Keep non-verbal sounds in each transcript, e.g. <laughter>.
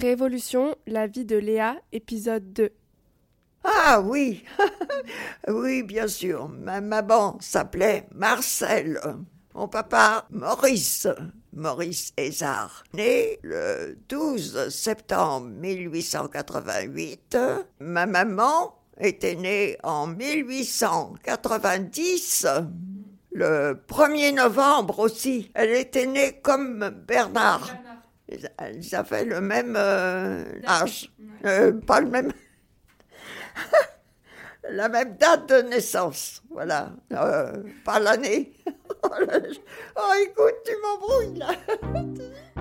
Révolution, la vie de Léa, épisode 2. Ah oui, <laughs> oui, bien sûr. Ma maman s'appelait Marcel. Mon papa, Maurice. Maurice Hézard. Né le 12 septembre 1888. Ma maman était née en 1890. Le 1er novembre aussi. Elle était née comme Bernard. Ils avaient le même euh, âge. Euh, pas le même. <laughs> la même date de naissance. Voilà. Euh, pas l'année. <laughs> oh, écoute, tu m'embrouilles là. <laughs>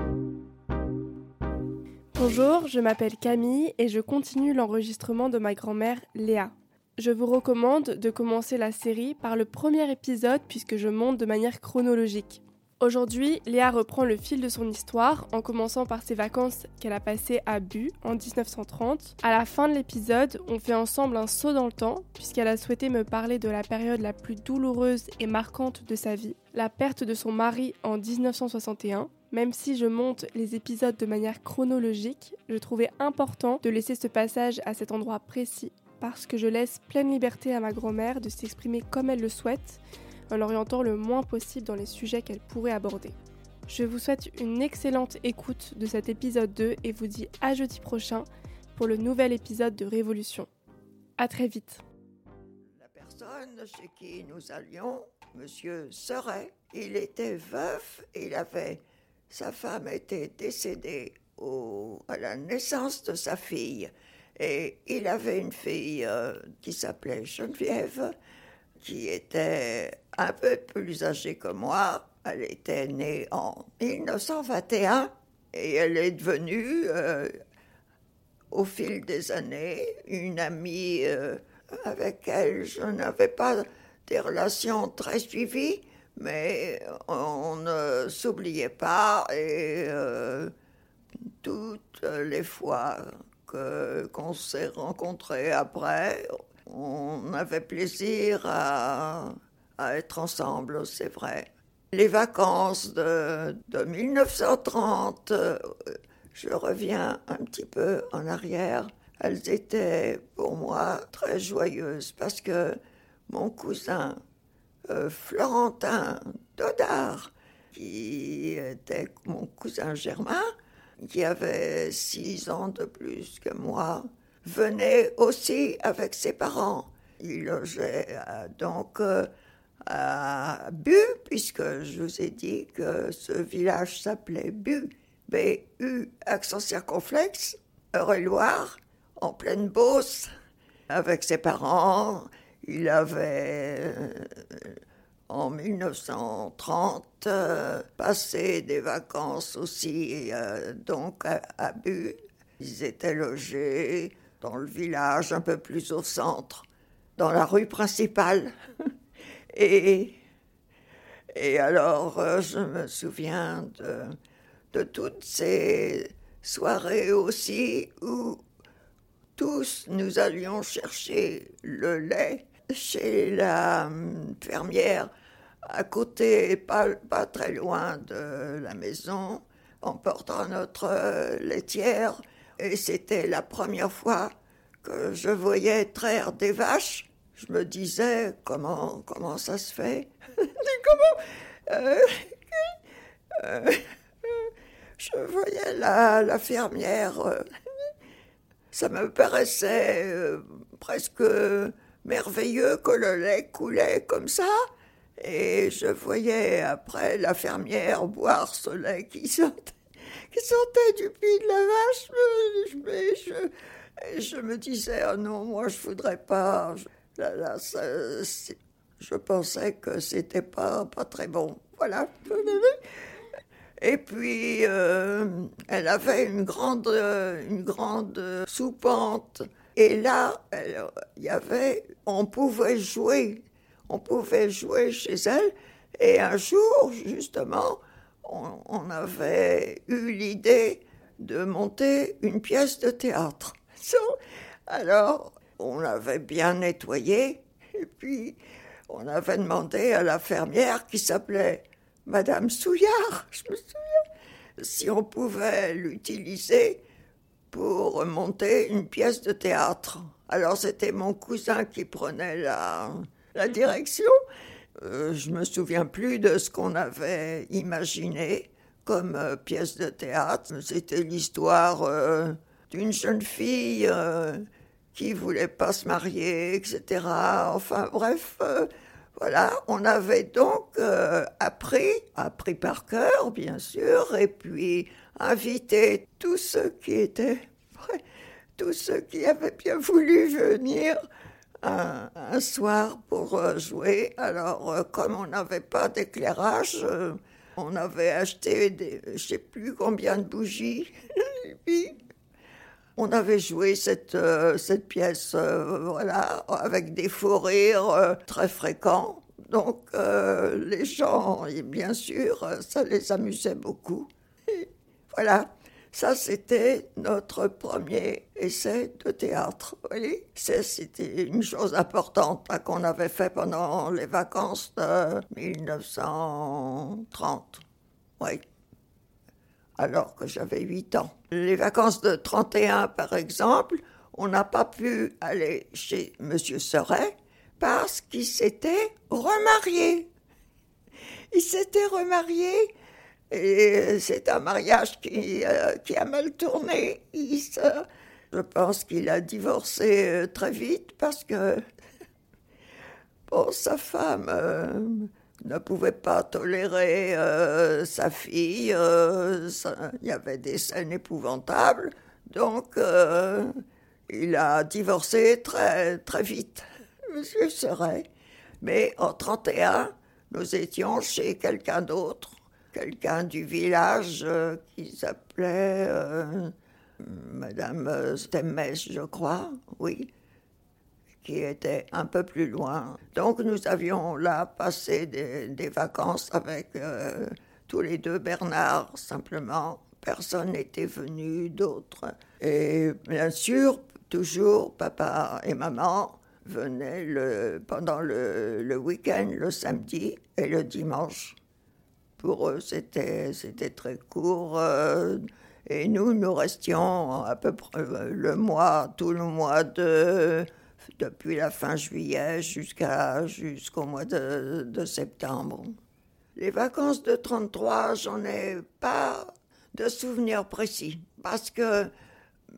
Bonjour, je m'appelle Camille et je continue l'enregistrement de ma grand-mère Léa. Je vous recommande de commencer la série par le premier épisode puisque je monte de manière chronologique. Aujourd'hui, Léa reprend le fil de son histoire en commençant par ses vacances qu'elle a passées à Bu en 1930. À la fin de l'épisode, on fait ensemble un saut dans le temps puisqu'elle a souhaité me parler de la période la plus douloureuse et marquante de sa vie, la perte de son mari en 1961. Même si je monte les épisodes de manière chronologique, je trouvais important de laisser ce passage à cet endroit précis parce que je laisse pleine liberté à ma grand-mère de s'exprimer comme elle le souhaite en l'orientant le moins possible dans les sujets qu'elle pourrait aborder. Je vous souhaite une excellente écoute de cet épisode 2 et vous dis à jeudi prochain pour le nouvel épisode de Révolution. À très vite. La personne chez qui nous allions, monsieur Seret, il était veuf il avait. Sa femme était décédée à la naissance de sa fille. Et il avait une fille euh, qui s'appelait Geneviève qui était un peu plus âgée que moi. Elle était née en 1921 et elle est devenue, euh, au fil des années, une amie euh, avec elle. Je n'avais pas des relations très suivies, mais on ne s'oubliait pas et euh, toutes les fois qu'on s'est rencontrés après, on avait plaisir à, être ensemble, c'est vrai. Les vacances de, 1930, je reviens un petit peu en arrière, elles étaient pour moi très joyeuses parce que mon cousin euh, Florentin Dodard, qui était mon cousin germain, qui avait six ans de plus que moi, venait aussi avec ses parents. Il logeait euh, donc euh, à Bu, puisque je vous ai dit que ce village s'appelait Bu, B-U, accent circonflexe, Eure-et-Loire, en pleine Beauce, avec ses parents. Il avait, euh, en 1930, passé des vacances aussi, donc à, à Bu. Ils étaient logés dans le village, un peu plus au centre, dans la rue principale. <laughs> et, et alors, euh, je me souviens de, de toutes ces soirées aussi où tous nous allions chercher le lait chez la hum, fermière à côté, pas, pas très loin de la maison, en portant notre euh, laitière et c'était la première fois que je voyais traire des vaches. Je me disais, comment, comment ça se fait? <laughs> Comment? Euh, euh, Je voyais la, la fermière. Euh, ça me paraissait presque merveilleux que le lait coulait comme ça. Et je voyais après la fermière boire ce lait qui sortait qui sortait du puits de la vache. Je, je, me disais, oh non, moi je voudrais pas. Là, là, ça, je pensais que c'était pas, pas très bon. Voilà. Et puis, euh, elle avait une grande, une grande soupente. Et là, il y avait, on pouvait jouer, on pouvait jouer chez elle. Et un jour, justement, on, avait eu l'idée de monter une pièce de théâtre. Alors, on l'avait bien nettoyé, et puis on avait demandé à la fermière qui s'appelait Madame Souillard, je me souviens, si on pouvait l'utiliser pour monter une pièce de théâtre. Alors c'était mon cousin qui prenait la direction. Euh, je me souviens plus de ce qu'on avait imaginé comme euh, pièce de théâtre. C'était l'histoire euh, d'une jeune fille qui voulait pas se marier, etc. Enfin bref, voilà, on avait donc appris, appris par cœur bien sûr, et puis invité tous ceux qui étaient, <laughs> tous ceux qui avaient bien voulu venir un, soir pour euh, jouer. Alors, euh, comme on n'avait pas d'éclairage, euh, on avait acheté des, je sais plus combien de bougies. <laughs> puis, on avait joué cette, cette pièce, voilà, avec des faux rires très fréquents. Donc, les gens, bien sûr, ça les amusait beaucoup. voilà. Ça, c'était notre premier essai de théâtre. Oui, c'était une chose importante hein, qu'on avait fait pendant les vacances de 1930. Oui. Alors que j'avais 8 ans. Les vacances de 31, par exemple, on n'a pas pu aller chez M. Seret parce qu'il s'était remarié. Il s'était remarié et c'est un mariage qui, euh, qui, a mal tourné. je pense qu'il a divorcé euh, très vite parce que sa femme euh, ne pouvait pas tolérer sa fille. il y avait des scènes épouvantables. Donc, il a divorcé très, très vite, <laughs> monsieur Seret. Mais en 31, nous étions chez quelqu'un d'autre quelqu'un du village euh, qui s'appelait euh, Madame Stemmes, je crois, oui, qui était un peu plus loin. Donc nous avions là passé des, vacances avec euh, tous les deux Bernard, simplement. Personne n'était venu, d'autres. Et bien sûr, toujours, papa et maman venaient le, pendant le, le week-end, le samedi et le dimanche. Pour eux, c'était, c'était très court. Euh, et nous, nous restions à peu près le mois, tout le mois de, depuis la fin juillet jusqu'à, jusqu'au mois de, de septembre. Les vacances de 33, j'en ai pas de souvenirs précis parce que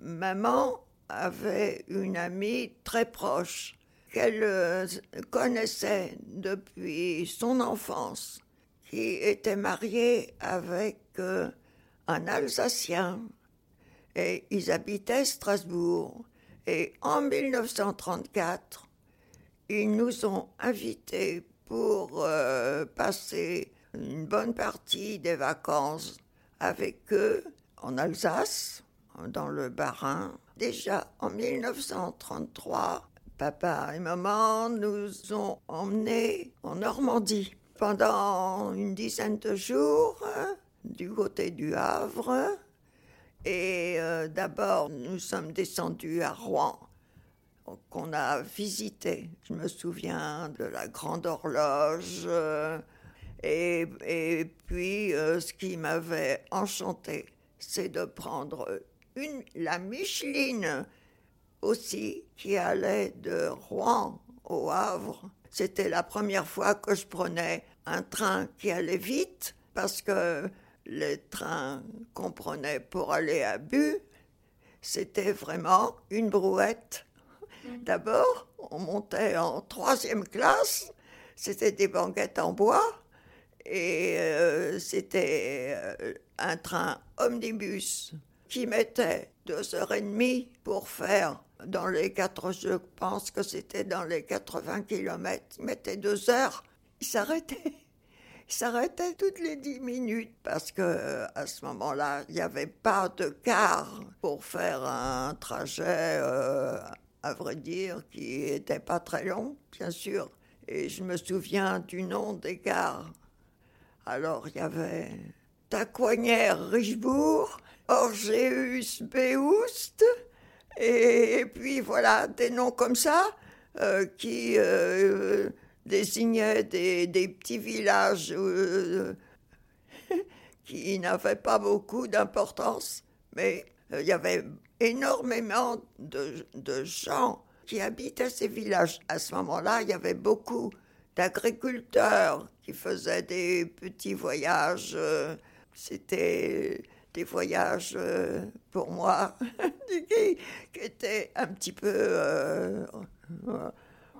maman avait une amie très proche qu'elle euh, connaissait depuis son enfance qui était marié avec euh, un Alsacien et ils habitaient Strasbourg. Et en 1934, ils nous ont invités pour euh, passer une bonne partie des vacances avec eux en Alsace, dans le Bas-Rhin. Déjà en 1933, papa et maman nous ont emmenés en Normandie pendant une dizaine de jours hein, du côté du Havre. Et euh, d'abord, nous sommes descendus à Rouen, qu'on a visité. Je me souviens de la grande horloge. Euh, et, et, puis, euh, ce qui m'avait enchanté, c'est de prendre la Micheline aussi, qui allait de Rouen au Havre c'était la première fois que je prenais un train qui allait vite parce que les trains qu'on prenait pour aller à Bu, c'était vraiment une brouette. Mm. D'abord, on montait en troisième classe, c'était des banquettes en bois, et euh, c'était euh, un train omnibus qui mettait deux heures et demie pour faire dans les quatre, je pense que c'était dans les 80 kilomètres, il mettait deux heures, il s'arrêtait. S'arrêtait toutes les dix minutes parce que à ce moment-là, il n'y avait pas de car pour faire un trajet, euh, à vrai dire, qui n'était pas très long, bien sûr. Et je me souviens du nom des gares. Alors, il y avait Tacoignère, Richebourg, Orgeus, Béoust, et, puis voilà, des noms comme ça euh, qui euh, désignaient des, petits villages euh, <laughs> qui n'avaient pas beaucoup d'importance. Mais il y avait énormément de, gens qui habitaient ces villages. À ce moment-là, il y avait beaucoup d'agriculteurs qui faisaient des petits voyages. euh, C'était des voyages euh, pour moi <laughs> qui, étaient un petit peu. euh,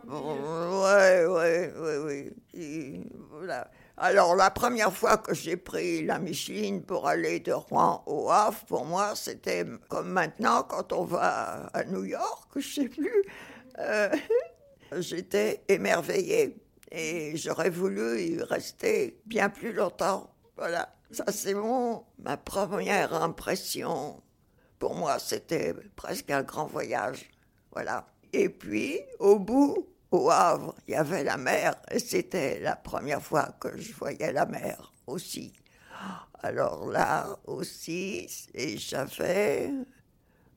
ouais, ouais, ouais, ouais. Et voilà. Alors, la première fois que j'ai pris la Micheline pour aller de Rouen au Havre, pour moi, c'était comme maintenant quand on va à New York, je sais plus. Euh, <laughs> J'étais émerveillée et j'aurais voulu y rester bien plus longtemps. Voilà, ça c'est mon ma première impression. Pour moi, c'était presque un grand voyage. Voilà. Et puis, au bout, au Havre, il y avait la mer c'était la première fois que je voyais la mer aussi. Alors là aussi, j'avais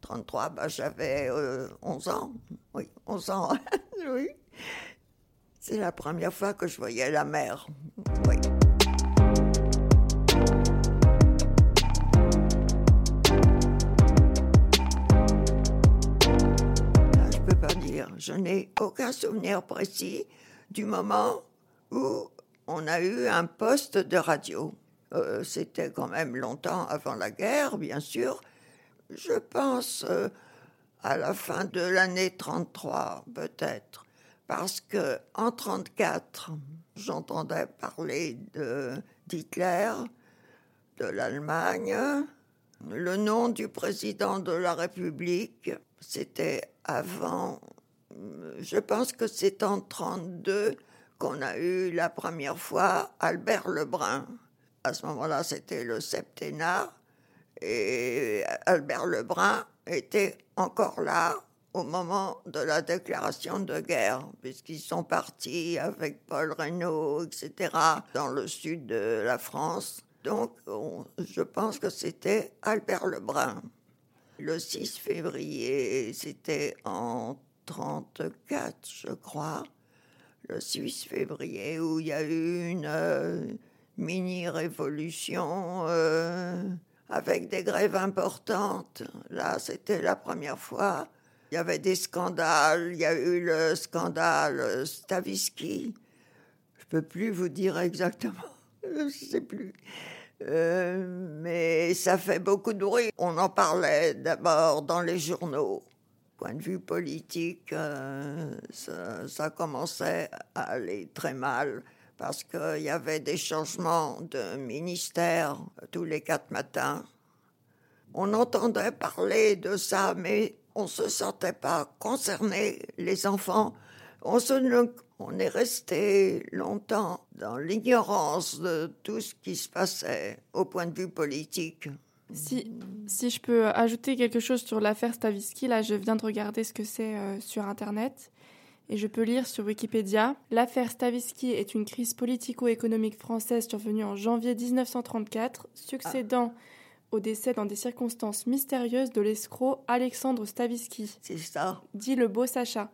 33, bah j'avais euh, 11 ans. Oui, 11 ans. <laughs> oui. C'est la première fois que je voyais la mer. Oui. Je n'ai aucun souvenir précis du moment où on a eu un poste de radio. Euh, C'était quand même longtemps avant la guerre, bien sûr. Je pense euh, à la fin de l'année 33, peut-être, parce que en 34, j'entendais parler de d'Hitler, de l'Allemagne. Le nom du président de la République, c'était avant. Je pense que c'est en 32 qu'on a eu la première fois Albert Lebrun. À ce moment-là, c'était le septennat. Et Albert Lebrun était encore là au moment de la déclaration de guerre, puisqu'ils sont partis avec Paul Reynaud, etc., dans le sud de la France. Donc, on- je pense que c'était Albert Lebrun. Le 6 février, c'était en 34, je crois, le 6 février, où il y a eu une euh, mini-révolution euh, avec des grèves importantes. Là, c'était la première fois. Il y avait des scandales. Il y a eu le scandale Stavisky. Je peux plus vous dire exactement. <laughs> Je sais plus. Euh, mais ça fait beaucoup de bruit. On en parlait d'abord dans les journaux. Point de vue politique, euh, ça, ça commençait à aller très mal parce qu'il y avait des changements de ministère tous les quatre matins. On entendait parler de ça, mais on se sentait pas concerné, les enfants. Ne- on est resté longtemps dans l'ignorance de tout ce qui se passait au point de vue politique. Si, si je peux ajouter quelque chose sur l'affaire Stavisky, là je viens de regarder ce que c'est euh, sur Internet et je peux lire sur Wikipédia. L'affaire Stavisky est une crise politico-économique française survenue en janvier 1934, succédant au décès dans des circonstances mystérieuses de l'escroc Alexandre Stavisky, C'est ça. dit le beau Sacha.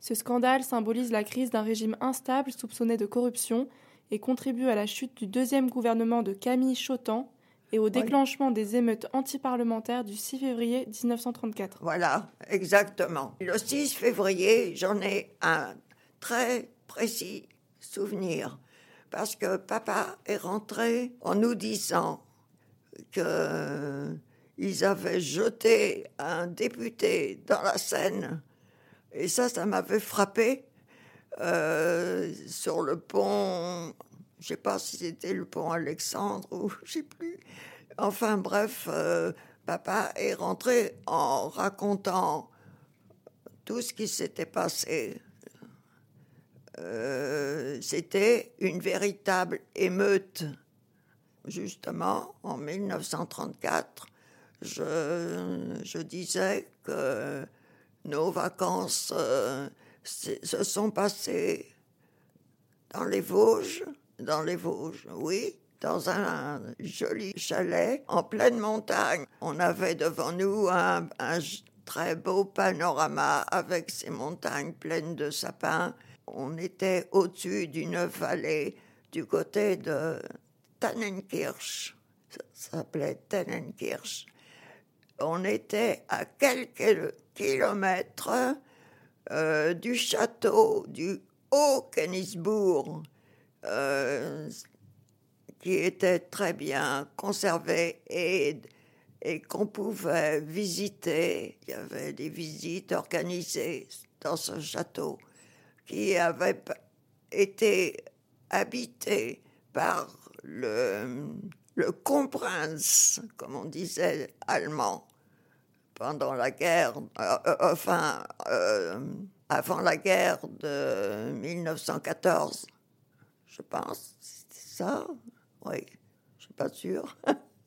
Ce scandale symbolise la crise d'un régime instable soupçonné de corruption et contribue à la chute du deuxième gouvernement de Camille Chotan et au déclenchement des émeutes antiparlementaires du 6 février 1934. Voilà, exactement. Le 6 février, j'en ai un très précis souvenir parce que papa est rentré en nous disant qu'ils avaient jeté un député dans la Seine. Et ça, ça m'avait frappé euh, sur le pont. Je sais pas si c'était le pont Alexandre ou je sais plus. Enfin bref, euh, papa est rentré en racontant tout ce qui s'était passé. Euh, c'était une véritable émeute. Justement, en 1934, je, disais que nos vacances euh, se sont passées dans les Vosges, dans les Vosges, oui, dans un joli chalet en pleine montagne. On avait devant nous un, très beau panorama avec ces montagnes pleines de sapins. On était au-dessus d'une vallée du côté de Tannenkirch. Ça s'appelait Tannenkirch. on était à quelques kilomètres euh, du château du Haut-Kenisbourg, euh, qui était très bien conservé et, et qu'on pouvait visiter. Il y avait des visites organisées dans ce château qui avait été habité par le, le comprince, comme on disait allemand, pendant la guerre, euh, euh, enfin, avant la guerre de 1914, je pense, ça Oui, je suis pas sûre.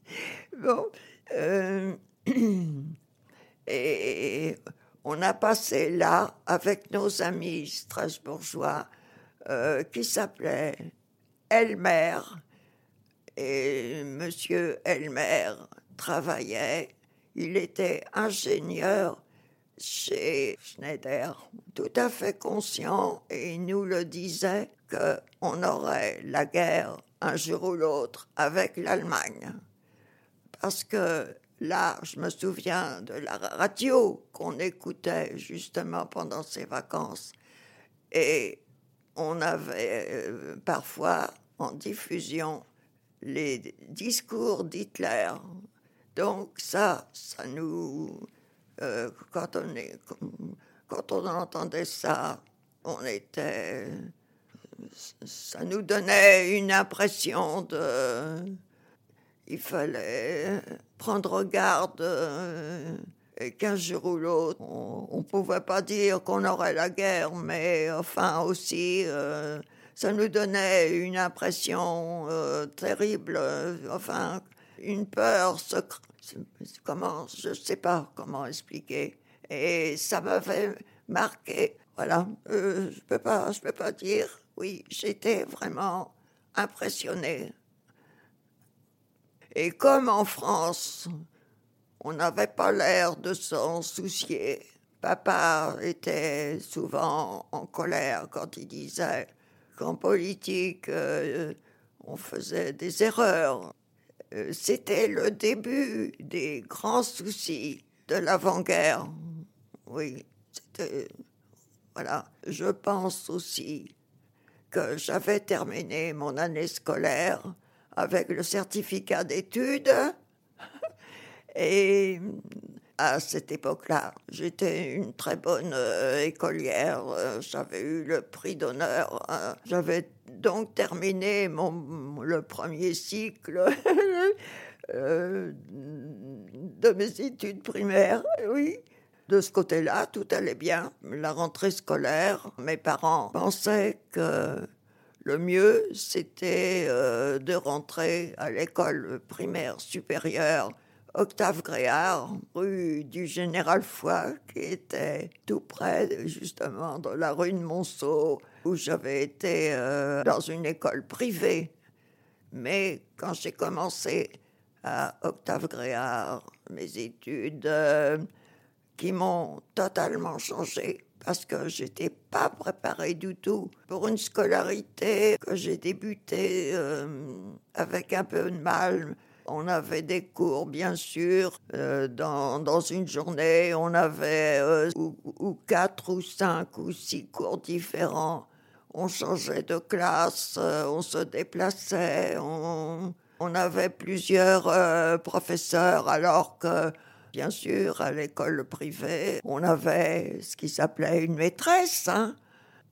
<laughs> bon, <clears throat> et on a passé là avec nos amis strasbourgeois qui s'appelaient Elmer. Et Monsieur Elmer travaillait, il était ingénieur chez Schneider, tout à fait conscient, et il nous le disait, qu'on aurait la guerre un jour ou l'autre avec l'Allemagne. Parce que là, je me souviens de la radio qu'on écoutait justement pendant ces vacances. Et on avait euh, parfois en diffusion les discours d'Hitler. Donc ça, ça nous... Euh, quand, on quand on entendait ça, on était... Ça nous donnait une impression de... Il fallait prendre garde euh, et qu'un jour ou l'autre, on ne pouvait pas dire qu'on aurait la guerre, mais enfin aussi, euh, ça nous donnait une impression terrible, enfin, une peur, comment, je ne sais pas comment expliquer. Et ça m'avait marqué. Voilà, je ne peux, pas, je peux pas dire, oui, j'étais vraiment impressionnée. Et comme en France, on n'avait pas l'air de s'en soucier. Papa était souvent en colère quand il disait qu'en politique, euh, on faisait des erreurs. Euh, c'était le début des grands soucis de l'avant-guerre. Oui, c'était. Voilà. Je pense aussi que j'avais terminé mon année scolaire avec le certificat d'études <laughs> et à cette époque-là, j'étais une très bonne euh, écolière. Euh, j'avais eu le prix d'honneur. Hein. J'avais donc terminé mon, le premier cycle <laughs> euh, de mes études primaires. Oui. De ce côté-là, tout allait bien. La rentrée scolaire, mes parents pensaient que le mieux, c'était de rentrer à l'école primaire supérieure Octave Gréard, rue du Général Foy, qui était tout près, justement, de la rue de Monceau, où j'avais été euh, dans une école privée. Mais quand j'ai commencé à Octave Gréard, mes études euh, qui m'ont totalement changé, parce que j'étais pas préparée du tout pour une scolarité que j'ai débutée euh, avec un peu de mal on avait des cours, bien sûr, euh, dans, dans, une journée, on avait euh, ou, quatre ou cinq ou six cours différents. On changeait de classe, euh, on se déplaçait, on, on avait plusieurs professeurs, alors que, bien sûr, à l'école privée, on avait ce qui s'appelait une maîtresse. Hein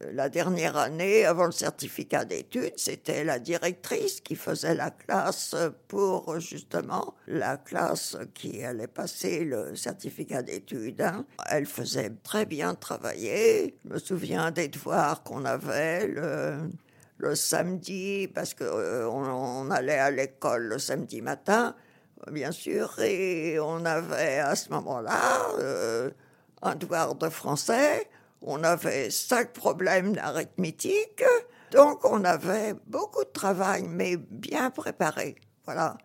la dernière année, avant le certificat d'études, c'était la directrice qui faisait la classe pour justement la classe qui allait passer le certificat d'études. Hein. Elle faisait très bien travailler. Je me souviens des devoirs qu'on avait le, samedi, parce qu'on euh, allait à l'école le samedi matin, bien sûr, et on avait à ce moment-là euh, un devoir de français on avait cinq problèmes d'arithmétique, donc on avait beaucoup de travail, mais bien préparé. Voilà.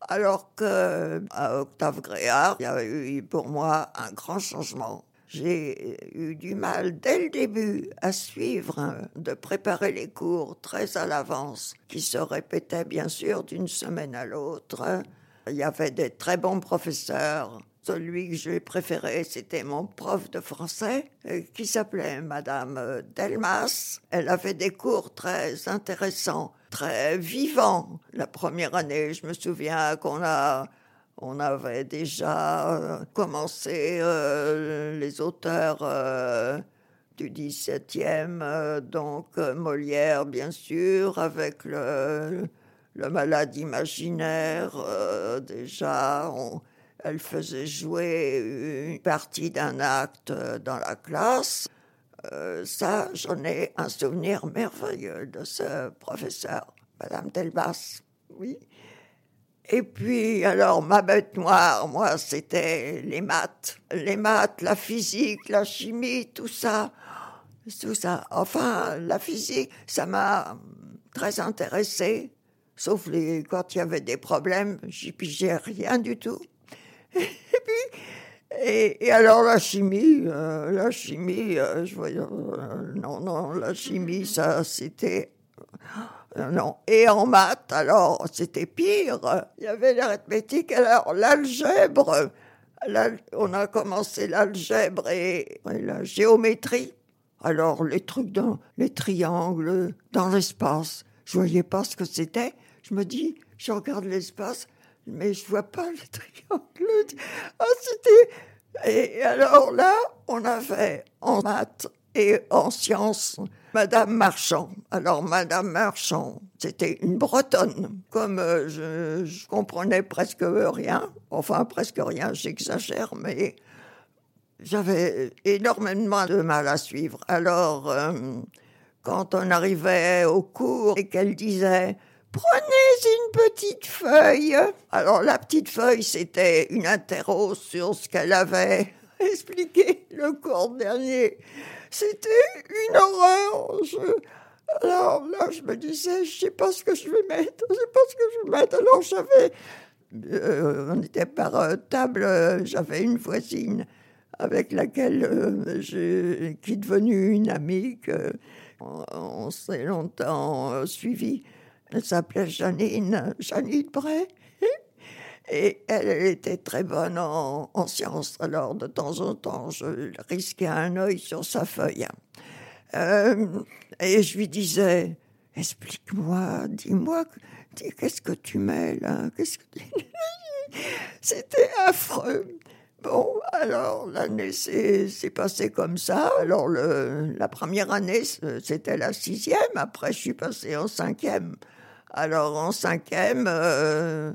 Alors que à Octave Gréard, il y a eu pour moi un grand changement. J'ai eu du mal dès le début à suivre, de préparer les cours très à l'avance, qui se répétaient bien sûr d'une semaine à l'autre. Il y avait des très bons professeurs, celui que j'ai préféré, c'était mon prof de français, euh, qui s'appelait Madame euh, Delmas. Elle avait des cours très intéressants, très vivants. La première année, je me souviens qu'on a on avait déjà euh, commencé les auteurs du XVIIe, donc Molière bien sûr, avec le, le malade imaginaire déjà. On, elle faisait jouer une partie d'un acte dans la classe. Euh, ça, j'en ai un souvenir merveilleux de ce professeur, Madame Delbas. Oui. Et puis, alors, ma bête noire, moi, c'était les maths. Les maths, la physique, la chimie, tout ça. Tout ça. Enfin, la physique, ça m'a très intéressée. Sauf les, quand il y avait des problèmes, j'y pigeais rien du tout. Et puis, et, alors la chimie, euh, la chimie, euh, je voyais, euh, non, non, la chimie, ça, c'était, non. Et en maths, alors, c'était pire. Il y avait l'arithmétique, alors l'algèbre. on a commencé l'algèbre et, la géométrie. Alors, les trucs dans les triangles, dans l'espace, je voyais pas ce que c'était. Je me dis, je regarde l'espace, mais je vois pas le triangle. Ah, c'était. Et alors là, on avait en maths et en sciences Madame Marchand. Alors Madame Marchand, c'était une Bretonne. Comme euh, je, comprenais presque rien, enfin presque rien, j'exagère, mais j'avais énormément de mal à suivre. Alors, euh, quand on arrivait au cours et qu'elle disait Prenez une petite feuille. Alors la petite feuille, c'était une interro sur ce qu'elle avait expliqué le cours dernier. C'était une horreur. Alors là, je me disais, je sais pas ce que je vais mettre, je sais pas ce que je vais mettre. Alors j'avais, euh, on était par euh, table, j'avais une voisine avec laquelle euh, je, qui est devenue une amie que on, s'est longtemps suivi. Elle s'appelait Janine, Janine Bray. Et elle, était très bonne en, sciences. Alors, de temps en temps, je risquais un œil sur sa feuille. Euh, et je lui disais, explique-moi, dis-moi, qu'est-ce que tu mets là Qu'est-ce que <laughs> C'était affreux. Bon, alors l'année s'est passée comme ça. Alors la première année, c'était la sixième. Après, je suis passée en cinquième. Alors en cinquième, euh,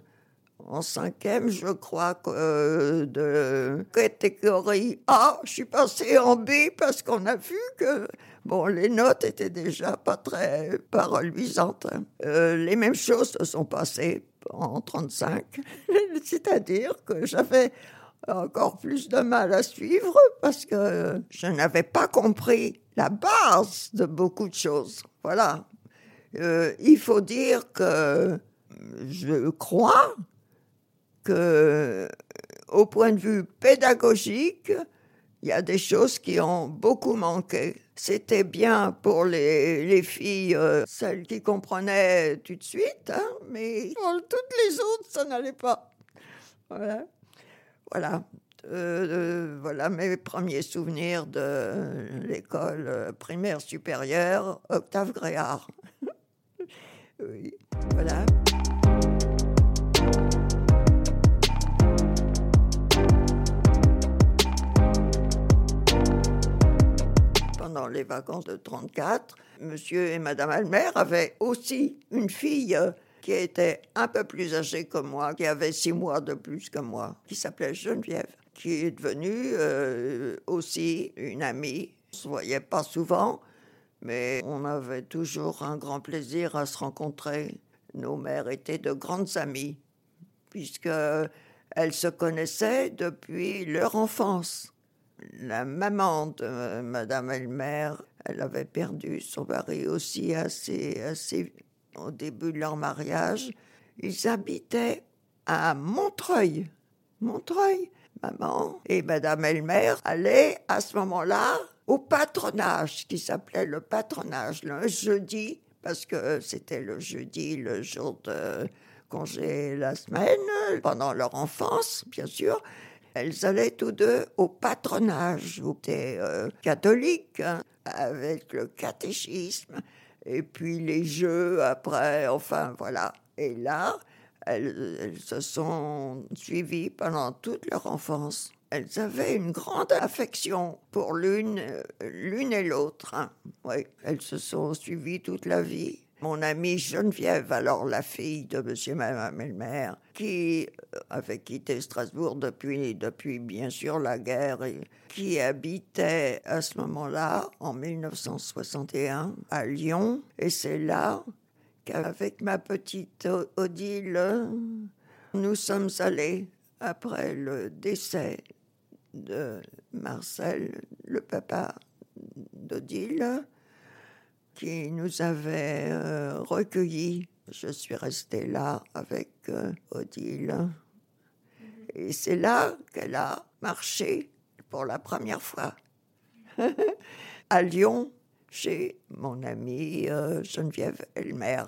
en cinquième, je crois que euh, de catégorie A, je suis passée en B parce qu'on a vu que bon, les notes étaient déjà pas très pas reluisantes. Euh, les mêmes choses se sont passées en 35, <laughs> c'est-à-dire que j'avais encore plus de mal à suivre parce que je n'avais pas compris la base de beaucoup de choses. Voilà. Euh, il faut dire que je crois que, au point de vue pédagogique, il y a des choses qui ont beaucoup manqué. C'était bien pour les, les filles, euh, celles qui comprenaient tout de suite, hein, mais pour toutes les autres, ça n'allait pas. Voilà. Voilà. Euh, voilà mes premiers souvenirs de l'école primaire supérieure, Octave Gréard. Pendant les vacances de 34, monsieur et madame Almer avaient aussi une fille qui était un peu plus âgée que moi, qui avait six mois de plus que moi, qui s'appelait Geneviève, qui est devenue euh, aussi une amie. On se voyait pas souvent, mais on avait toujours un grand plaisir à se rencontrer. Nos mères étaient de grandes amies, puisque elles se connaissaient depuis leur enfance. La maman de Madame Elmer, elle avait perdu son mari aussi assez, assez au début de leur mariage. Ils habitaient à Montreuil. Montreuil, maman et Madame Elmer allaient à ce moment-là au patronage, qui s'appelait le patronage, le jeudi, parce que c'était le jeudi, le jour de congé la semaine, pendant leur enfance, bien sûr. elles allaient tous deux au patronage, où étaient euh, catholiques, hein, avec le catéchisme, et puis les jeux après, enfin voilà. Et là, elles, se sont suivies pendant toute leur enfance. Elles avaient une grande affection pour l'une, l'une et l'autre. Hein. Oui, elles se sont suivies toute la vie. Mon amie Geneviève, alors la fille de Monsieur et Madame Elmer, qui euh, avait quitté Strasbourg depuis, depuis bien sûr la guerre, et qui habitait à ce moment-là, en 1961, à Lyon. Et c'est là qu'avec ma petite Odile, nous sommes allés, après le décès de Marcel, le papa d'Odile, qui nous avait euh, recueillis. Je suis restée là avec euh, Odile. Et c'est là qu'elle a marché pour la première fois <laughs> à Lyon chez mon amie euh, Geneviève Elmer.